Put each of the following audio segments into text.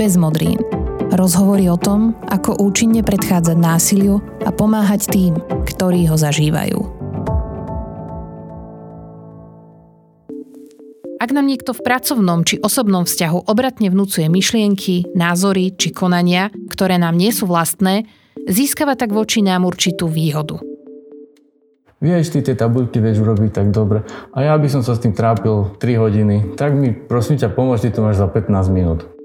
bez modrín. Rozhovory o tom, ako účinne predchádzať násiliu a pomáhať tým, ktorí ho zažívajú. Ak nám niekto v pracovnom či osobnom vzťahu obratne vnúcuje myšlienky, názory či konania, ktoré nám nie sú vlastné, získava tak voči nám určitú výhodu – vieš, ty tie tabuľky vieš urobiť tak dobre. A ja by som sa s tým trápil 3 hodiny. Tak mi prosím ťa pomôž, ty to máš za 15 minút.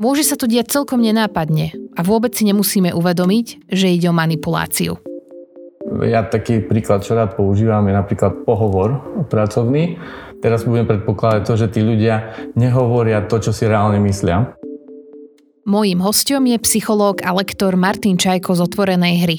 Môže sa to diať celkom nenápadne a vôbec si nemusíme uvedomiť, že ide o manipuláciu. Ja taký príklad, čo rád používam, je napríklad pohovor pracovný. Teraz budem predpokladať to, že tí ľudia nehovoria to, čo si reálne myslia. Mojím hostom je psychológ a lektor Martin Čajko z Otvorenej hry.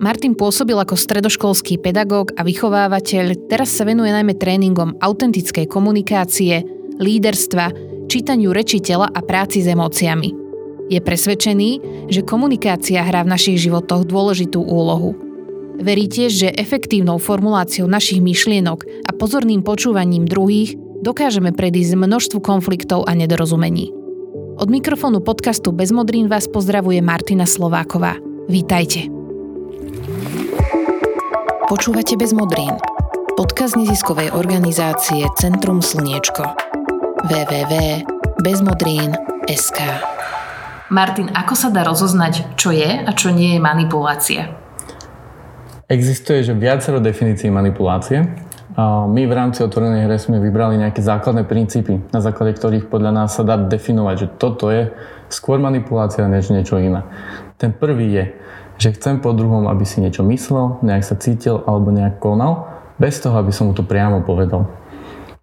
Martin pôsobil ako stredoškolský pedagóg a vychovávateľ, teraz sa venuje najmä tréningom autentickej komunikácie, líderstva, čítaniu reči tela a práci s emóciami. Je presvedčený, že komunikácia hrá v našich životoch dôležitú úlohu. Verí tiež, že efektívnou formuláciou našich myšlienok a pozorným počúvaním druhých dokážeme predísť množstvu konfliktov a nedorozumení. Od mikrofónu podcastu Bez modrín vás pozdravuje Martina Slováková. Vítajte. Počúvate bez modrín. Podkaz neziskovej organizácie Centrum Slniečko. www.bezmodrín.sk Martin, ako sa dá rozoznať, čo je a čo nie je manipulácia? Existuje, že viacero definícií manipulácie. My v rámci otvorenej hry sme vybrali nejaké základné princípy, na základe ktorých podľa nás sa dá definovať, že toto je skôr manipulácia než niečo iné. Ten prvý je, že chcem po druhom, aby si niečo myslel, nejak sa cítil alebo nejak konal, bez toho, aby som mu to priamo povedal.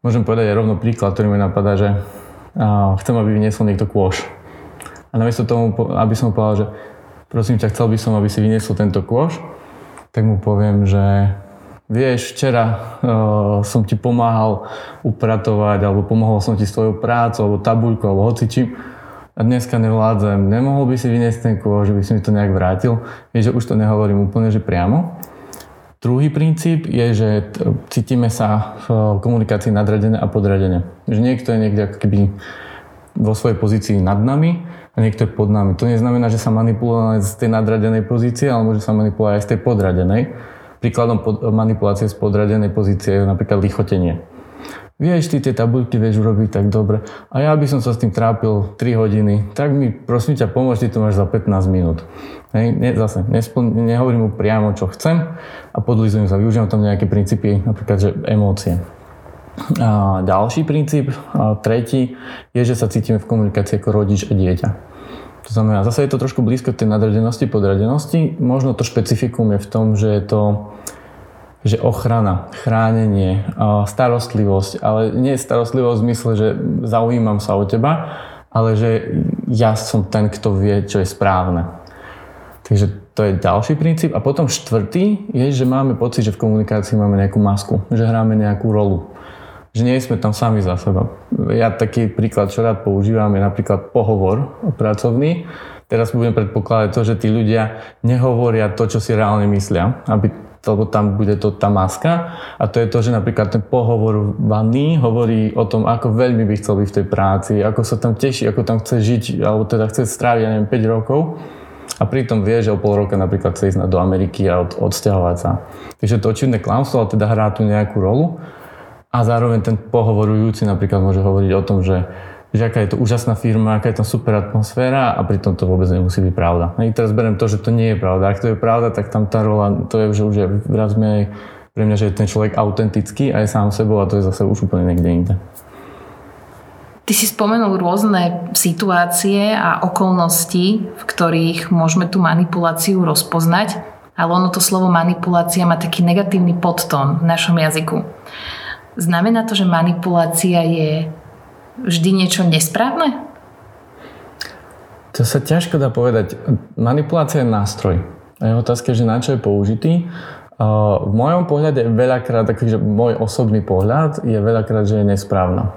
Môžem povedať aj rovno príklad, ktorý mi napadá, že chcem, aby vyniesol niekto kôš. A namiesto tomu, aby som povedal, že prosím ťa, chcel by som, aby si vyniesol tento kôš, tak mu poviem, že vieš, včera uh, som ti pomáhal upratovať, alebo pomohol som ti s tvojou prácou, alebo tabuľkou, alebo hocičím a dneska nevládzem, nemohol by si vyniesť ten kôž, že by si mi to nejak vrátil. Vieš, že už to nehovorím úplne, že priamo. Druhý princíp je, že cítime sa v komunikácii nadradené a podradené. Že niekto je niekde ako keby vo svojej pozícii nad nami a niekto je pod nami. To neznamená, že sa manipuluje z tej nadradenej pozície, ale môže sa manipulovať aj z tej podradenej. Príkladom pod, manipulácie z podradenej pozície je napríklad lichotenie vieš, ty tie tabuľky vieš urobiť tak dobre. A ja by som sa s tým trápil 3 hodiny. Tak mi prosím ťa pomôž, ty to máš za 15 minút. Hej, ne, zase, nespl- nehovorím mu priamo, čo chcem a podlizujem sa, využívam tam nejaké princípy, napríklad, že emócie. A ďalší princíp, a tretí, je, že sa cítime v komunikácii ako rodič a dieťa. To znamená, zase je to trošku blízko tej nadradenosti, podradenosti. Možno to špecifikum je v tom, že je to že ochrana, chránenie, starostlivosť, ale nie starostlivosť v zmysle, že zaujímam sa o teba, ale že ja som ten, kto vie, čo je správne. Takže to je ďalší princíp. A potom štvrtý je, že máme pocit, že v komunikácii máme nejakú masku, že hráme nejakú rolu. Že nie sme tam sami za seba. Ja taký príklad, čo rád používam, je napríklad pohovor pracovný. Teraz budem predpokladať to, že tí ľudia nehovoria to, čo si reálne myslia, aby lebo tam bude to tá maska. A to je to, že napríklad ten pohovor vanný hovorí o tom, ako veľmi by chcel byť v tej práci, ako sa tam teší, ako tam chce žiť, alebo teda chce stráviť, ja neviem, 5 rokov. A pritom vie, že o pol roka napríklad chce ísť do Ameriky a od, odsťahovať sa. Takže to očivné klamstvo, teda hrá tu nejakú rolu. A zároveň ten pohovorujúci napríklad môže hovoriť o tom, že že aká je to úžasná firma, aká je tam super atmosféra a pritom to vôbec nemusí byť pravda. A teraz beriem to, že to nie je pravda. Ak to je pravda, tak tam tá rola, to je, že už je menej pre mňa, že je ten človek autentický a je sám sebou a to je zase už úplne niekde inde. Ty si spomenul rôzne situácie a okolnosti, v ktorých môžeme tú manipuláciu rozpoznať, ale ono to slovo manipulácia má taký negatívny podtón v našom jazyku. Znamená to, že manipulácia je vždy niečo nesprávne? To sa ťažko dá povedať. Manipulácia je nástroj. A je otázka, že na čo je použitý. V mojom pohľade je veľakrát, takže môj osobný pohľad je veľakrát, že je nesprávna.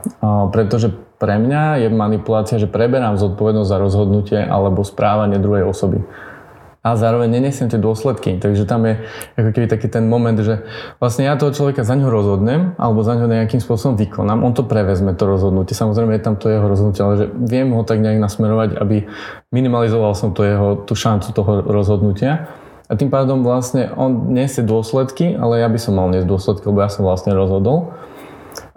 Pretože pre mňa je manipulácia, že preberám zodpovednosť za rozhodnutie alebo správanie druhej osoby. A zároveň nenesiem tie dôsledky. Takže tam je ako keby taký ten moment, že vlastne ja toho človeka za ňo rozhodnem alebo za ňo nejakým spôsobom vykonám, on to prevezme, to rozhodnutie. Samozrejme je tam to jeho rozhodnutie, ale že viem ho tak nejak nasmerovať, aby minimalizoval som to jeho, tú šancu toho rozhodnutia. A tým pádom vlastne on nesie dôsledky, ale ja by som mal niesť dôsledky, lebo ja som vlastne rozhodol.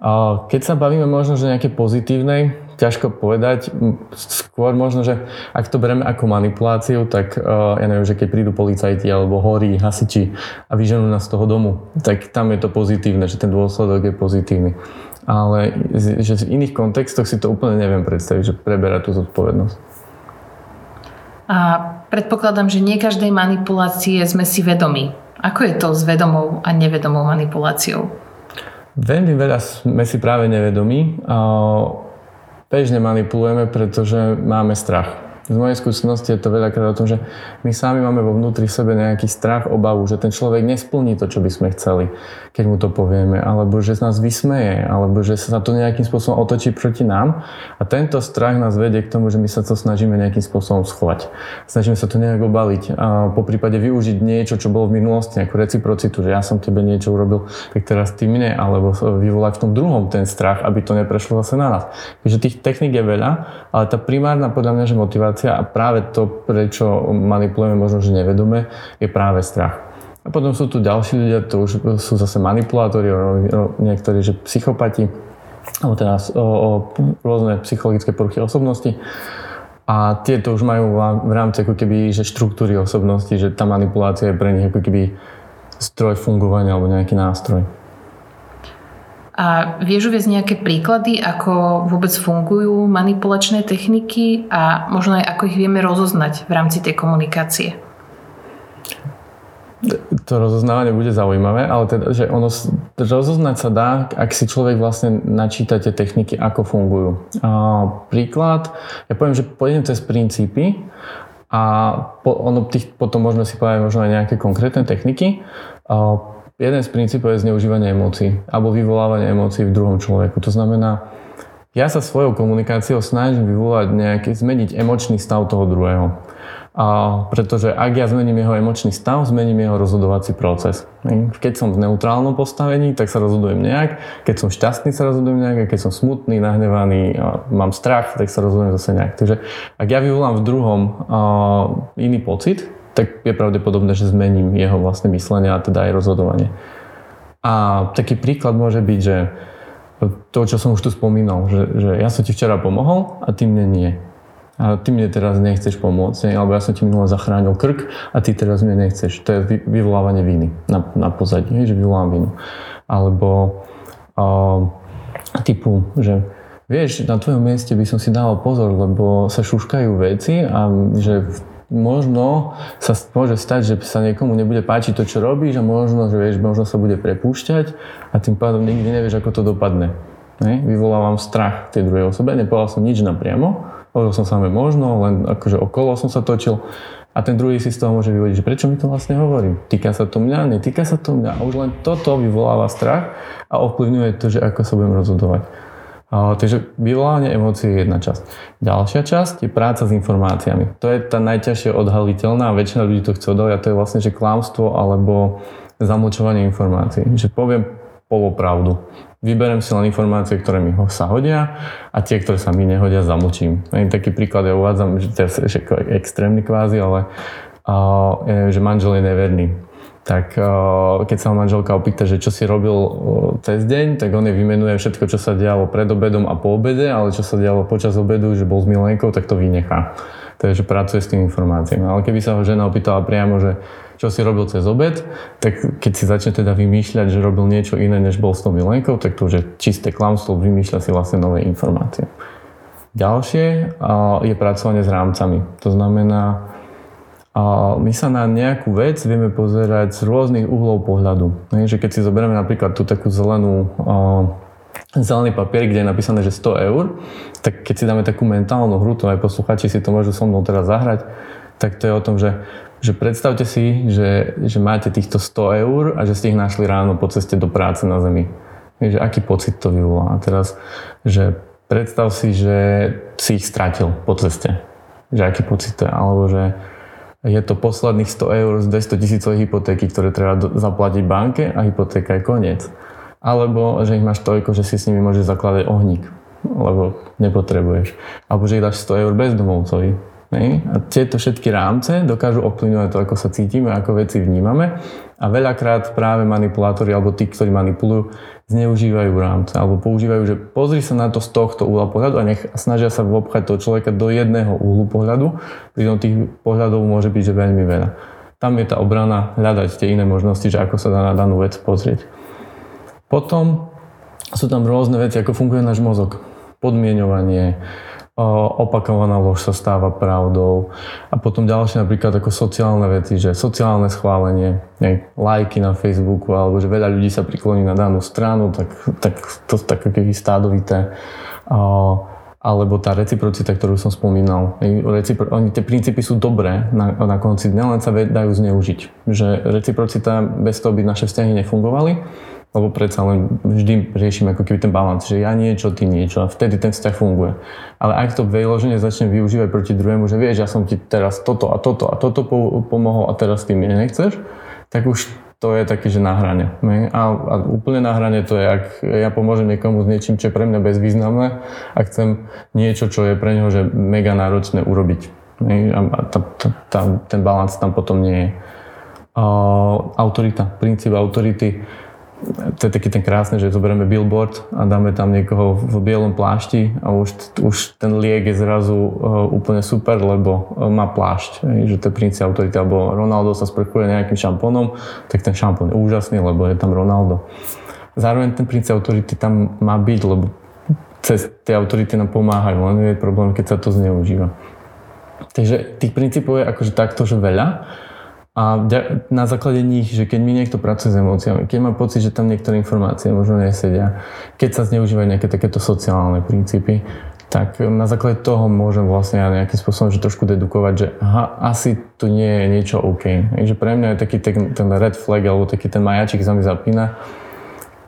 A keď sa bavíme možno, že nejaké pozitívnej, ťažko povedať. Skôr možno, že ak to bereme ako manipuláciu, tak uh, ja neviem, že keď prídu policajti alebo horí, hasiči a vyženú nás z toho domu, tak tam je to pozitívne, že ten dôsledok je pozitívny. Ale že v iných kontextoch si to úplne neviem predstaviť, že preberá tú zodpovednosť. A predpokladám, že nie každej manipulácie sme si vedomi. Ako je to s vedomou a nevedomou manipuláciou? Veľmi veľa sme si práve nevedomí bežne manipulujeme, pretože máme strach z mojej skúsenosti je to veľakrát o tom, že my sami máme vo vnútri sebe nejaký strach, obavu, že ten človek nesplní to, čo by sme chceli, keď mu to povieme, alebo že nás vysmeje, alebo že sa to nejakým spôsobom otočí proti nám. A tento strach nás vedie k tomu, že my sa to snažíme nejakým spôsobom schovať. Snažíme sa to nejak obaliť a po prípade využiť niečo, čo bolo v minulosti, nejakú reciprocitu, že ja som tebe niečo urobil, tak teraz ty mne, alebo vyvolať v tom druhom ten strach, aby to neprešlo zase na nás. Takže tých technik je veľa, ale tá primárna podľa mňa, že motivácia motivácia a práve to, prečo manipulujeme možno, že nevedome, je práve strach. A potom sú tu ďalší ľudia, to už sú zase manipulátori, niektorí, že psychopati, alebo teda o, o rôzne psychologické poruchy osobnosti. A tieto už majú v rámci ako keby, že štruktúry osobnosti, že tá manipulácia je pre nich ako keby stroj fungovania alebo nejaký nástroj. A vieš uvieť nejaké príklady, ako vôbec fungujú manipulačné techniky a možno aj ako ich vieme rozoznať v rámci tej komunikácie? To rozoznávanie bude zaujímavé, ale teda, že ono rozoznať sa dá, ak si človek vlastne načíta tie techniky, ako fungujú. A príklad, ja poviem, že pôjdem cez princípy a po, ono tých, potom môžeme si povedať možno aj nejaké konkrétne techniky. A jeden z princípov je zneužívanie emócií alebo vyvolávanie emócií v druhom človeku. To znamená, ja sa svojou komunikáciou snažím vyvolať nejaký, zmeniť emočný stav toho druhého. A pretože ak ja zmením jeho emočný stav, zmením jeho rozhodovací proces. Keď som v neutrálnom postavení, tak sa rozhodujem nejak, keď som šťastný, sa rozhodujem nejak, a keď som smutný, nahnevaný, mám strach, tak sa rozhodujem zase nejak. Takže ak ja vyvolám v druhom uh, iný pocit, tak je pravdepodobné, že zmením jeho vlastné myslenie a teda aj rozhodovanie. A taký príklad môže byť, že to, čo som už tu spomínal, že, že ja som ti včera pomohol a ty mne nie. A ty mne teraz nechceš pomôcť, alebo ja som ti minule zachránil krk a ty teraz mne nechceš. To je vyvolávanie viny na, na pozadí, že vyvolám vinu. Alebo uh, typu, že vieš, na tvojom mieste by som si dával pozor, lebo sa šuškajú veci a že možno sa môže stať, že sa niekomu nebude páčiť to, čo robíš a možno, že vieš, možno sa bude prepúšťať a tým pádom nikdy nevieš, ako to dopadne. Ne? Vyvolávam strach tej druhej osobe, nepovedal som nič napriamo, hovoril som samé možno, len akože okolo som sa točil a ten druhý si z toho môže vyvodiť, že prečo mi to vlastne hovorím. Týka sa to mňa, netýka sa to mňa. A už len toto vyvoláva strach a ovplyvňuje to, že ako sa budem rozhodovať. Takže vyvolávanie emócií je jedna časť. Ďalšia časť je práca s informáciami. To je tá najťažšie odhaliteľná a väčšina ľudí to chce odhaliť a to je vlastne, že klamstvo alebo zamlčovanie informácií. Že poviem polopravdu. Vyberiem si len informácie, ktoré mi sa hodia a tie, ktoré sa mi nehodia, zamlčím. Taký príklad ja uvádzam, že to je extrémny kvázi, ale neviem, že manžel je neverný tak eh, keď sa ho manželka opýta, že čo si robil eh, cez deň, tak on jej vymenuje všetko, čo sa dialo pred obedom a po obede, ale čo sa dialo počas obedu, že bol s milenkou, tak to vynechá. Takže pracuje s tým informáciami. Ale keby sa ho žena opýtala priamo, že čo si robil cez obed, tak keď si začne teda vymýšľať, že robil niečo iné, než bol s tou milenkou, tak to už je čisté klamstvo, vymýšľa si vlastne nové informácie. Ďalšie eh, je pracovanie s rámcami. To znamená, a my sa na nejakú vec vieme pozerať z rôznych uhlov pohľadu. že keď si zoberieme napríklad tú takú zelenú zelený papier, kde je napísané, že 100 eur, tak keď si dáme takú mentálnu hru, to aj posluchači si to môžu so mnou teraz zahrať, tak to je o tom, že, že predstavte si, že, že máte týchto 100 eur a že ste ich našli ráno po ceste do práce na Zemi. Že aký pocit to vyvolá. A teraz, že predstav si, že si ich stratil po ceste. Že aký pocit to je. Alebo že je to posledných 100 eur z 200 tisícovej hypotéky, ktoré treba zaplatiť banke a hypotéka je koniec. Alebo že ich máš toľko, že si s nimi môžeš zakladať ohník, lebo nepotrebuješ. Alebo že ich dáš 100 eur bezdomovcovi. A tieto všetky rámce dokážu ovplyvňovať to, ako sa cítime, ako veci vnímame. A veľakrát práve manipulátori alebo tí, ktorí manipulujú, zneužívajú rámce alebo používajú, že pozri sa na to z tohto uhla pohľadu a nech snažia sa vopchať toho človeka do jedného uhlu pohľadu, pritom tých pohľadov môže byť že veľmi veľa. Tam je tá obrana hľadať tie iné možnosti, že ako sa dá na danú vec pozrieť. Potom sú tam rôzne veci, ako funguje náš mozog. Podmienovanie, opakovaná lož sa stáva pravdou. A potom ďalšie napríklad ako sociálne veci, že sociálne schválenie, lajky na Facebooku, alebo že veľa ľudí sa prikloní na danú stranu, tak, tak to je také stádovité. alebo tá reciprocita, ktorú som spomínal. Recipro- oni, tie princípy sú dobré na, na konci dňa, sa dajú zneužiť. Že reciprocita, bez toho by naše vzťahy nefungovali lebo predsa len vždy riešim ako keby ten balans, že ja niečo, ty niečo a vtedy ten vzťah funguje. Ale ak to vyloženie začnem využívať proti druhému, že vieš, ja som ti teraz toto a toto a toto pomohol a teraz ty mi nechceš, tak už to je také, že na hrane. A, a úplne na hrane to je, ak ja pomôžem niekomu s niečím, čo je pre mňa bezvýznamné a chcem niečo, čo je pre neho že mega náročné urobiť. A, tá, tá, tá, ten balans tam potom nie je. A, autorita, princíp autority to je taký ten krásny, že zoberieme billboard a dáme tam niekoho v bielom plášti a už, už ten liek je zrazu uh, úplne super, lebo uh, má plášť. Že to je princíp autority, alebo Ronaldo sa sprchuje nejakým šampónom, tak ten šampón je úžasný, lebo je tam Ronaldo. Zároveň ten princíp autority tam má byť, lebo cez tie autority nám pomáhajú, len je problém, keď sa to zneužíva. Takže tých princípov je akože takto, že veľa a na základe nich, že keď mi niekto pracuje s emóciami, keď má pocit, že tam niektoré informácie možno nesedia, keď sa zneužívajú nejaké takéto sociálne princípy, tak na základe toho môžem vlastne ja nejakým spôsobom že trošku dedukovať, že aha, asi tu nie je niečo OK. Takže pre mňa je taký ten, ten red flag alebo taký ten majačik sa mi zapína,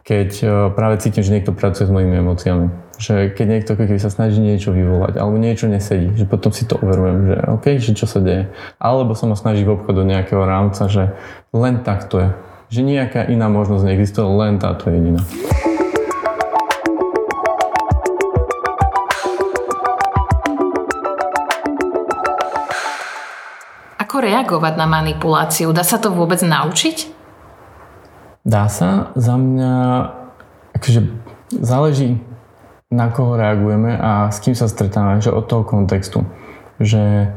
keď e, práve cítim, že niekto pracuje s mojimi emóciami. Že keď niekto keby sa snaží niečo vyvolať, alebo niečo nesedí, že potom si to overujem, že OK, že čo sa deje. Alebo sa ma snaží v obchodu nejakého rámca, že len takto je. Že nejaká iná možnosť neexistuje, len táto jediná. Ako reagovať na manipuláciu? Dá sa to vôbec naučiť? Dá sa. Za mňa akože záleží na koho reagujeme a s kým sa stretávame, že od toho kontextu. Že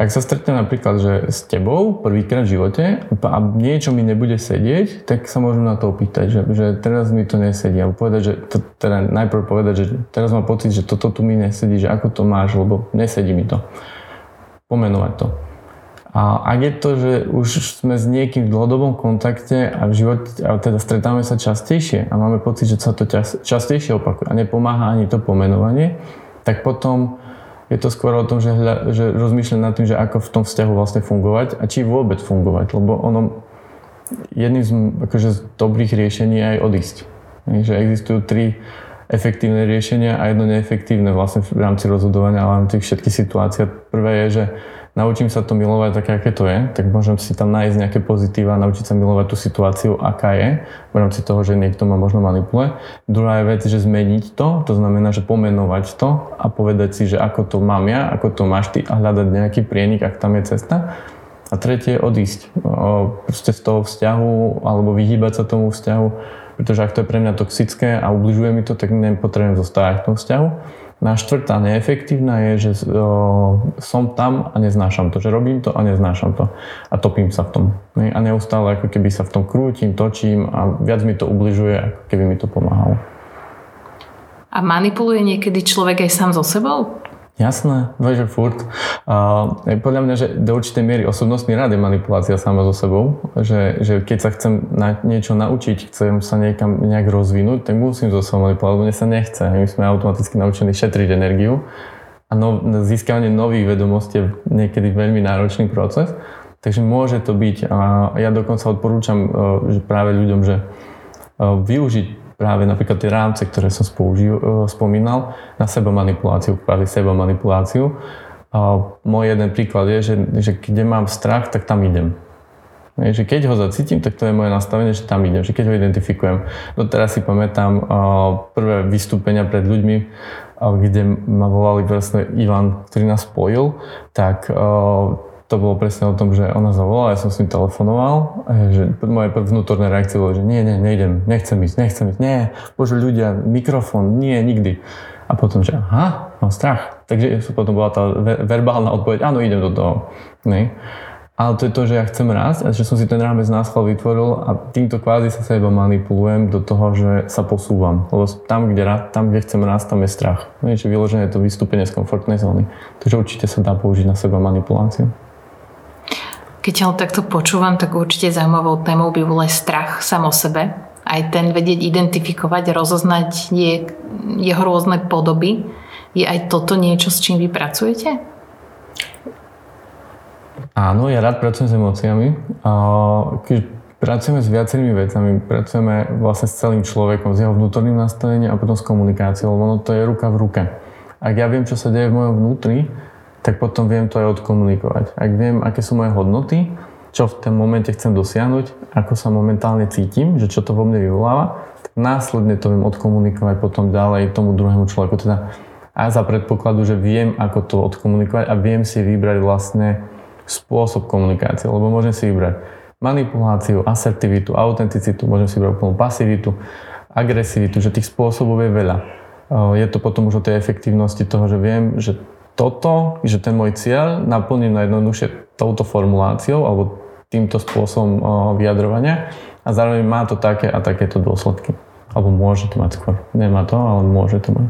ak sa stretnem napríklad, že s tebou prvýkrát v živote a niečo mi nebude sedieť, tak sa môžem na to opýtať, že, že teraz mi to nesedí. Alebo povedať, že to, teda najprv povedať, že teraz mám pocit, že toto tu mi nesedí, že ako to máš, lebo nesedí mi to. Pomenovať to. A ak je to, že už sme s niekým v dlhodobom kontakte a v živote, a teda stretávame sa častejšie a máme pocit, že sa to častejšie opakuje a nepomáha ani to pomenovanie, tak potom je to skôr o tom, že, hľa, že rozmýšľam nad tým, že ako v tom vzťahu vlastne fungovať a či vôbec fungovať, lebo ono jedným z akože, z dobrých riešení je aj odísť. Že existujú tri efektívne riešenia a jedno neefektívne vlastne v rámci rozhodovania a v rámci všetkých situácií. Prvé je, že naučím sa to milovať také, aké to je, tak môžem si tam nájsť nejaké pozitíva, naučiť sa milovať tú situáciu, aká je, v rámci toho, že niekto ma možno manipuluje. Druhá je vec, že zmeniť to, to znamená, že pomenovať to a povedať si, že ako to mám ja, ako to máš ty a hľadať nejaký prienik, ak tam je cesta. A tretie je odísť proste z toho vzťahu alebo vyhýbať sa tomu vzťahu, pretože ak to je pre mňa toxické a ubližuje mi to, tak nepotrebujem zostávať v tom vzťahu. Na štvrtá neefektívna je, že o, som tam a neznášam to, že robím to a neznášam to a topím sa v tom. A neustále ako keby sa v tom krútim, točím a viac mi to ubližuje, ako keby mi to pomáhalo. A manipuluje niekedy človek aj sám so sebou? Jasné, že furt. Uh, podľa mňa, že do určitej miery osobnostný rád je manipulácia sama so sebou, že, že keď sa chcem na niečo naučiť, chcem sa niekam nejak rozvinúť, tak musím so sebou manipulovať, lebo mne sa nechce. My sme automaticky naučení šetriť energiu a no, získavanie nových vedomostí je niekedy veľmi náročný proces. Takže môže to byť, a ja dokonca odporúčam uh, že práve ľuďom, že uh, využiť práve napríklad tie rámce, ktoré som spoužil, e, spomínal, na seba manipuláciu, práve seba manipuláciu. A môj jeden príklad je, že, že keď mám strach, tak tam idem. Že keď ho zacítim, tak to je moje nastavenie, že tam idem, že keď ho identifikujem. No teraz si pamätám prvé vystúpenia pred ľuďmi, kde ma volali presne Ivan, ktorý nás spojil, tak to bolo presne o tom, že ona zavolala, ja som s ním telefonoval, že moje vnútorné reakcie bolo, že nie, nie, nejdem, nechcem ísť, nechcem ísť, nie, bože ľudia, mikrofón, nie, nikdy. A potom, že aha, mám strach. Takže potom bola tá verbálna odpoveď, áno, idem do toho. Nie? Ale to je to, že ja chcem rásť a že som si ten rámec náschval vytvoril a týmto kvázi sa seba manipulujem do toho, že sa posúvam. Lebo tam, kde, tam, kde chcem rásť, tam je strach. Vieš, vyložené je to vystúpenie z komfortnej zóny. Takže určite sa dá použiť na seba manipuláciu. Keď ale takto počúvam, tak určite zaujímavou témou by bol aj strach sam o sebe. Aj ten vedieť identifikovať, rozoznať je, jeho rôzne podoby. Je aj toto niečo, s čím vy pracujete? Áno, ja rád pracujem s emóciami. Keď pracujeme s viacerými vecami, pracujeme vlastne s celým človekom, s jeho vnútorným nastavením a potom s komunikáciou, lebo ono to je ruka v ruke. Ak ja viem, čo sa deje v mojom vnútri, tak potom viem to aj odkomunikovať. Ak viem, aké sú moje hodnoty, čo v tom momente chcem dosiahnuť, ako sa momentálne cítim, že čo to vo mne vyvoláva, tak následne to viem odkomunikovať potom ďalej tomu druhému človeku. Teda a za predpokladu, že viem, ako to odkomunikovať a viem si vybrať vlastne spôsob komunikácie, lebo môžem si vybrať manipuláciu, asertivitu, autenticitu, môžem si vybrať úplnú pasivitu, agresivitu, že tých spôsobov je veľa. Je to potom už o tej efektívnosti toho, že viem, že toto, že ten môj cieľ naplním najjednoduchšie touto formuláciou alebo týmto spôsobom vyjadrovania a zároveň má to také a takéto dôsledky. Alebo môže to mať skôr. Nemá to, ale môže to mať.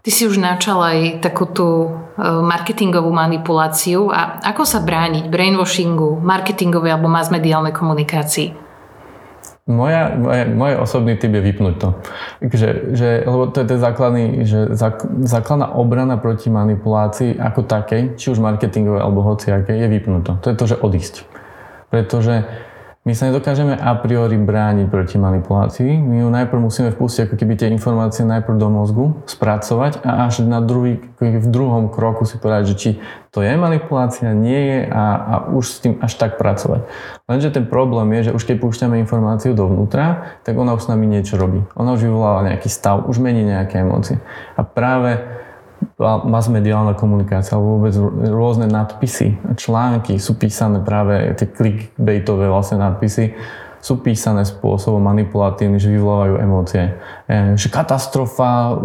Ty si už načal aj takú tú e, marketingovú manipuláciu a ako sa brániť brainwashingu, marketingovej alebo mass-mediálnej komunikácii? Moja, moje, moje osobný typ je vypnúť to. Že, že, lebo to je ten základný, že zák, základná obrana proti manipulácii ako takej, či už marketingovej alebo hociakej, je vypnúť to. To je to, že odísť. Pretože my sa nedokážeme a priori brániť proti manipulácii. My ju najprv musíme vpustiť ako keby tie informácie najprv do mozgu, spracovať a až na druhý, v druhom kroku si povedať, že či to je manipulácia, nie je a, a už s tým až tak pracovať. Lenže ten problém je, že už keď púšťame informáciu dovnútra, tak ona už s nami niečo robí. Ona už vyvoláva nejaký stav, už mení nejaké emócie. A práve mass-mediálna komunikácia alebo vôbec rôzne nadpisy, články sú písané práve, tie clickbaitové vlastne nadpisy, sú písané spôsobom manipulatívny, že vyvolávajú emócie. Že katastrofa,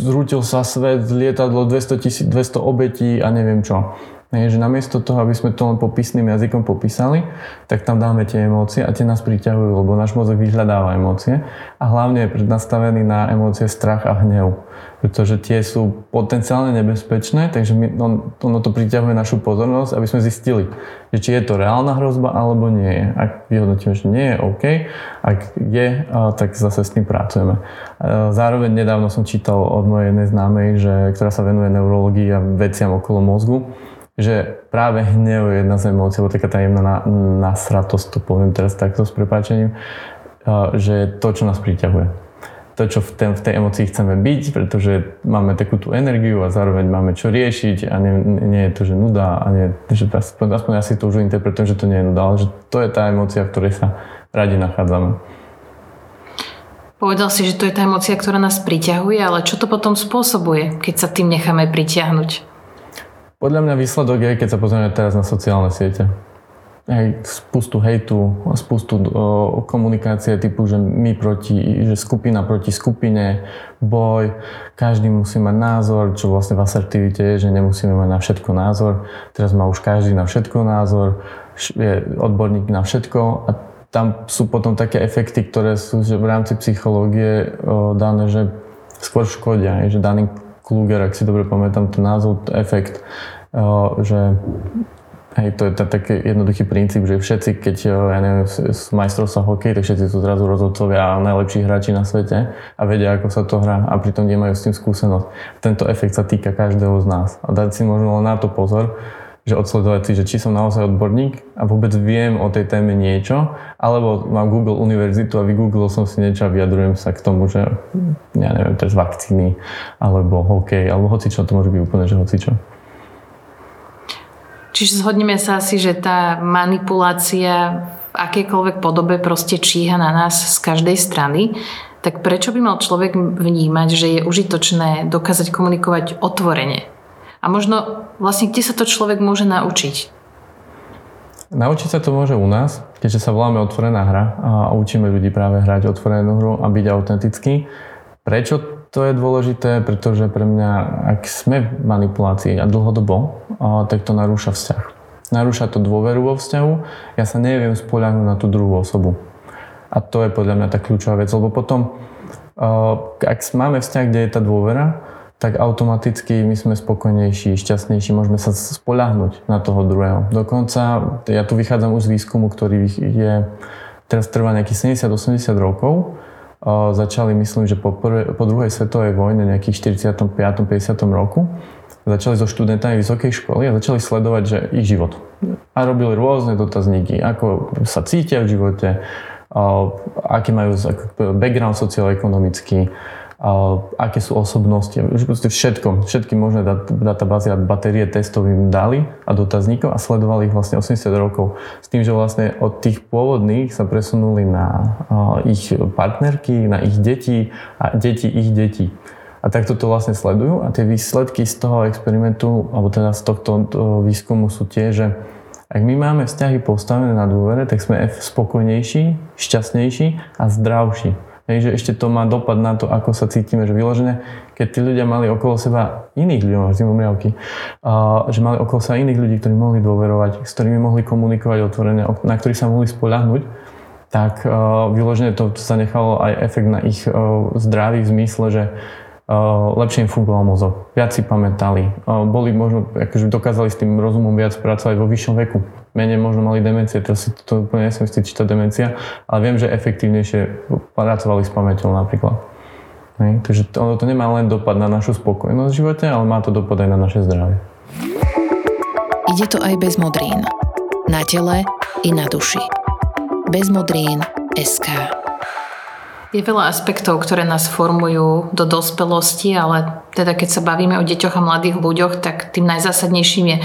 zrútil sa svet, lietadlo 200, 000, 200 obetí a neviem čo. Je, že namiesto toho, aby sme to len popisným jazykom popísali, tak tam dáme tie emócie a tie nás priťahujú, lebo náš mozog vyhľadáva emócie a hlavne je prednastavený na emócie strach a hnev pretože tie sú potenciálne nebezpečné, takže my, on, ono to priťahuje našu pozornosť, aby sme zistili, že či je to reálna hrozba alebo nie je. Ak vyhodnotíme, že nie je OK, ak je, tak zase s tým pracujeme. Zároveň nedávno som čítal od mojej jednej známej, že, ktorá sa venuje neurológii a veciam okolo mozgu, že práve hnev je jedna z emócií, alebo taká tá jemná nasratosť, to poviem teraz takto s prepáčením, že je to, čo nás priťahuje to, čo v, ten, v tej emocii chceme byť, pretože máme takú tú energiu a zároveň máme čo riešiť a nie, nie je to, že nuda a nie, že aspoň, aspoň ja si to už interpretujem, že to nie je nuda, ale že to je tá emocia, v ktorej sa radi nachádzame. Povedal si, že to je tá emocia, ktorá nás priťahuje, ale čo to potom spôsobuje, keď sa tým necháme pritiahnuť? Podľa mňa výsledok je, keď sa pozrieme teraz na sociálne siete hej, spustu hejtu, spustu o, komunikácie typu, že my proti, že skupina proti skupine, boj, každý musí mať názor, čo vlastne v asertivite je, že nemusíme mať na všetko názor. Teraz má už každý na všetko názor, je odborník na všetko a tam sú potom také efekty, ktoré sú že v rámci psychológie o, dané, že skôr škodia. Že daný Kluger, ak si dobre pamätám ten názov, efekt, o, že Hej, to je to taký jednoduchý princíp, že všetci, keď eh, ja neviem, majstrovstva hokej, tak všetci sú zrazu rozhodcovia a najlepší hráči na svete a vedia, ako sa to hrá a pritom nemajú s tým skúsenosť. Tento efekt sa týka každého z nás. A dať si možno len na to pozor, že odsledovať si, že či som naozaj odborník a vôbec viem o tej téme niečo, alebo mám Google univerzitu a vygooglil som si niečo a vyjadrujem sa k tomu, že ja neviem, teraz vakcíny, alebo hokej, alebo hocičo, to môže byť úplne, že hocičo. Čiže zhodneme sa asi, že tá manipulácia v akejkoľvek podobe proste číha na nás z každej strany, tak prečo by mal človek vnímať, že je užitočné dokázať komunikovať otvorene? A možno vlastne kde sa to človek môže naučiť? Naučiť sa to môže u nás, keďže sa voláme otvorená hra a učíme ľudí práve hrať otvorenú hru a byť autentický. Prečo to je dôležité? Pretože pre mňa, ak sme v manipulácii a dlhodobo, tak to narúša vzťah. Narúša to dôveru vo vzťahu. Ja sa neviem spoľahnúť na tú druhú osobu. A to je podľa mňa tá kľúčová vec, lebo potom, ak máme vzťah, kde je tá dôvera, tak automaticky my sme spokojnejší, šťastnejší, môžeme sa spoľahnúť na toho druhého. Dokonca, ja tu vychádzam už z výskumu, ktorý je, teraz trvá nejakých 70-80 rokov, o, začali, myslím, že po, prvé, po druhej svetovej vojne, nejakých 45. 50. roku, začali so študentami vysokej školy a začali sledovať, že ich život. A robili rôzne dotazníky, ako sa cítia v živote, o, aký majú background socioekonomický, aké sú osobnosti, všetko, všetky možné databázy a batérie testov im dali a dotazníkov a sledovali ich vlastne 80 rokov. S tým, že vlastne od tých pôvodných sa presunuli na ich partnerky, na ich deti a deti ich detí. A takto to vlastne sledujú a tie výsledky z toho experimentu, alebo teda z tohto výskumu sú tie, že ak my máme vzťahy postavené na dôvere, tak sme spokojnejší, šťastnejší a zdravší. Hej, že ešte to má dopad na to, ako sa cítime, že vyložené, keď tí ľudia mali okolo seba iných ľudí, zimomriavky, a, že mali okolo seba iných ľudí, ktorí mohli dôverovať, s ktorými mohli komunikovať otvorene, na ktorých sa mohli spoľahnúť, tak uh, vyložené to zanechalo aj efekt na ich zdraví v zmysle, že lepšie im fungoval mozog, viac si pamätali, uh, boli možno, akože dokázali s tým rozumom viac pracovať vo vyššom veku menej možno mali demencie, to si to úplne nesmiem si či to demencia, ale viem, že efektívnejšie pracovali s pamäťou napríklad. Hej. Takže to, ono to nemá len dopad na našu spokojnosť v živote, ale má to dopad aj na naše zdravie. Ide to aj bez modrín. Na tele i na duši. Bez modrín SK. Je veľa aspektov, ktoré nás formujú do dospelosti, ale teda keď sa bavíme o deťoch a mladých ľuďoch, tak tým najzásadnejším je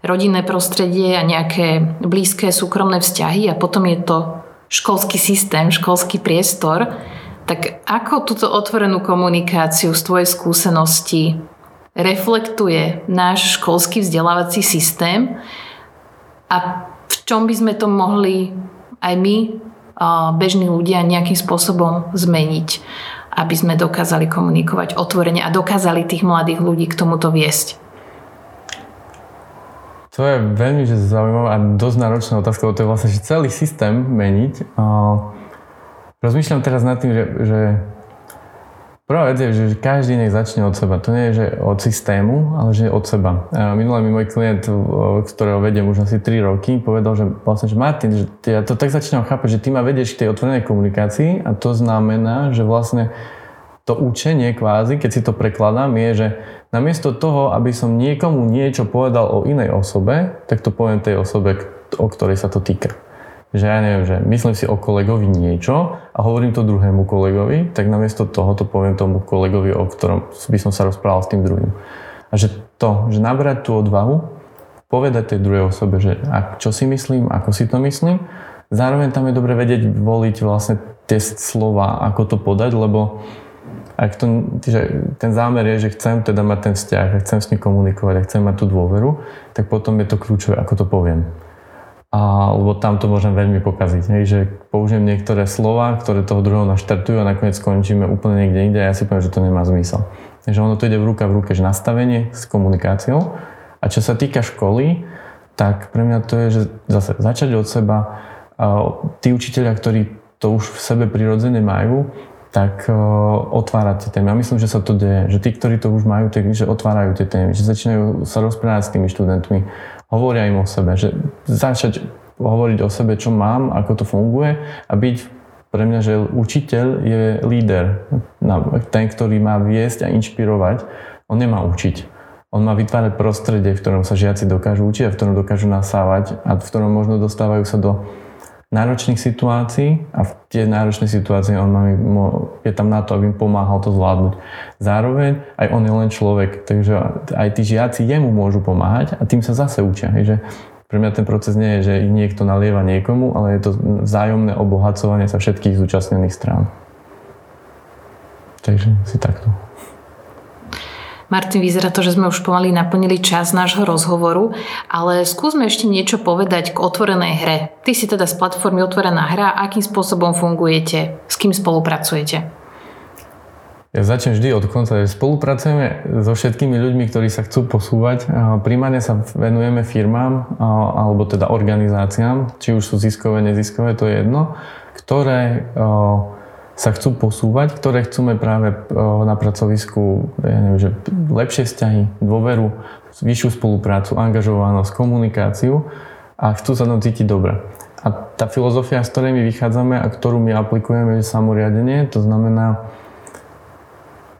rodinné prostredie a nejaké blízke súkromné vzťahy a potom je to školský systém, školský priestor. Tak ako túto otvorenú komunikáciu z tvojej skúsenosti reflektuje náš školský vzdelávací systém a v čom by sme to mohli aj my, bežní ľudia, nejakým spôsobom zmeniť, aby sme dokázali komunikovať otvorene a dokázali tých mladých ľudí k tomuto viesť? To je veľmi že zaujímavá a dosť náročná otázka, lebo to je vlastne že celý systém meniť. rozmýšľam teraz nad tým, že, že prvá vec je, že každý nech začne od seba. To nie je, že od systému, ale že od seba. Minulý mi môj klient, ktorého vediem už asi 3 roky, povedal, že vlastne, že Martin, že ja to tak začínam chápať, že ty ma vedieš k tej otvorenej komunikácii a to znamená, že vlastne to učenie kvázi, keď si to prekladám, je, že Namiesto toho, aby som niekomu niečo povedal o inej osobe, tak to poviem tej osobe, o ktorej sa to týka. Že ja neviem, že myslím si o kolegovi niečo a hovorím to druhému kolegovi, tak namiesto toho to poviem tomu kolegovi, o ktorom by som sa rozprával s tým druhým. A že to, že nabrať tú odvahu, povedať tej druhej osobe, že čo si myslím, ako si to myslím, zároveň tam je dobre vedieť voliť vlastne tie slova, ako to podať, lebo ak to, že ten zámer je, že chcem teda mať ten vzťah, a chcem s ním komunikovať, a chcem mať tú dôveru, tak potom je to kľúčové, ako to poviem. A, lebo tam to môžem veľmi pokaziť, hej, že použijem niektoré slova, ktoré toho druhého naštartujú a nakoniec skončíme úplne niekde inde a ja si poviem, že to nemá zmysel. Takže ono to ide v ruka v ruke, že nastavenie s komunikáciou. A čo sa týka školy, tak pre mňa to je, že zase začať od seba. Tí učiteľia, ktorí to už v sebe prirodzene majú, tak uh, otvárať tie témy. Ja myslím, že sa to deje, že tí, ktorí to už majú, tak, že otvárajú tie témy, že začínajú sa rozprávať s tými študentmi, hovoria im o sebe, že začať hovoriť o sebe, čo mám, ako to funguje a byť pre mňa, že učiteľ je líder, ten, ktorý má viesť a inšpirovať, on nemá učiť. On má vytvárať prostredie, v ktorom sa žiaci dokážu učiť a v ktorom dokážu nasávať a v ktorom možno dostávajú sa do náročných situácií a v tie náročné situácie on má, je tam na to, aby im pomáhal to zvládnuť. Zároveň aj on je len človek, takže aj tí žiaci jemu môžu pomáhať a tým sa zase učia. Že pre mňa ten proces nie je, že niekto nalieva niekomu, ale je to vzájomné obohacovanie sa všetkých zúčastnených strán. Takže si takto. Martin, vyzerá to, že sme už pomaly naplnili čas nášho rozhovoru, ale skúsme ešte niečo povedať k otvorenej hre. Ty si teda z platformy Otvorená hra, akým spôsobom fungujete, s kým spolupracujete? Ja začnem vždy od konca. Spolupracujeme so všetkými ľuďmi, ktorí sa chcú posúvať. Primárne sa venujeme firmám alebo teda organizáciám, či už sú ziskové, neziskové, to je jedno, ktoré sa chcú posúvať, ktoré chceme práve na pracovisku ja neviem, že lepšie vzťahy, dôveru, vyššiu spoluprácu, angažovanosť, komunikáciu a chcú sa tam cítiť dobre. A tá filozofia, z ktorej my vychádzame a ktorú my aplikujeme, je samoriadenie, to znamená,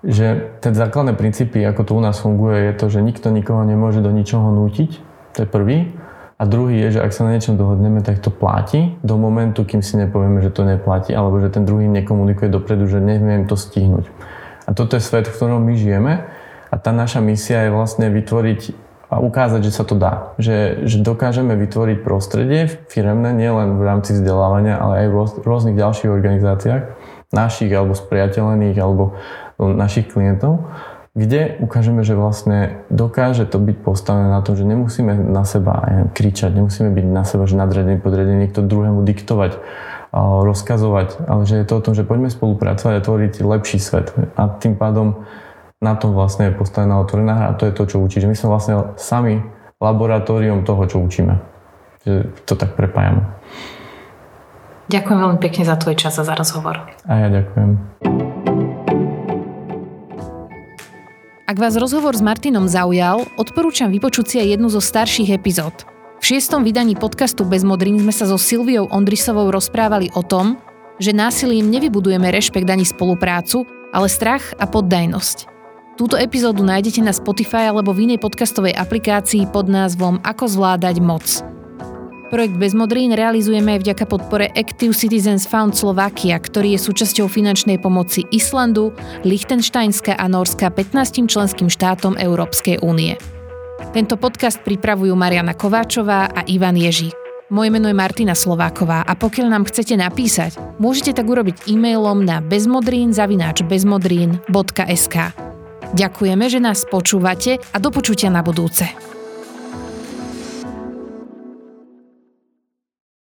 že tie základné princípy, ako to u nás funguje, je to, že nikto nikoho nemôže do ničoho nútiť, to je prvý. A druhý je, že ak sa na niečom dohodneme, tak to platí do momentu, kým si nepovieme, že to neplatí, alebo že ten druhý nekomunikuje dopredu, že neviem to stihnúť. A toto je svet, v ktorom my žijeme a tá naša misia je vlastne vytvoriť a ukázať, že sa to dá. Že, že dokážeme vytvoriť prostredie firemné, nielen v rámci vzdelávania, ale aj v rôznych ďalších organizáciách, našich alebo spriateľených alebo našich klientov, kde ukážeme, že vlastne dokáže to byť postavené na to, že nemusíme na seba neviem, kričať, nemusíme byť na seba, že nadredený, podredený, niekto druhému diktovať, rozkazovať, ale že je to o tom, že poďme spolupracovať a tvoriť lepší svet. A tým pádom na tom vlastne je postavená otvorená hra a to je to, čo učí. Že my sme vlastne sami laboratórium toho, čo učíme. Že to tak prepájame. Ďakujem veľmi pekne za tvoj čas a za rozhovor. A ja ďakujem. Ak vás rozhovor s Martinom zaujal, odporúčam vypočuť si aj jednu zo starších epizód. V šiestom vydaní podcastu Bez modrín sme sa so Silviou Ondrisovou rozprávali o tom, že násilím nevybudujeme rešpekt ani spoluprácu, ale strach a poddajnosť. Túto epizódu nájdete na Spotify alebo v inej podcastovej aplikácii pod názvom Ako zvládať moc. Projekt Bezmodrín realizujeme aj vďaka podpore Active Citizens Fund Slovakia, ktorý je súčasťou finančnej pomoci Islandu, Liechtensteinska a Norska 15 členským štátom Európskej únie. Tento podcast pripravujú Mariana Kováčová a Ivan Ježík. Moje meno je Martina Slováková a pokiaľ nám chcete napísať, môžete tak urobiť e-mailom na bezmodrín.sk. Ďakujeme, že nás počúvate a do počutia na budúce.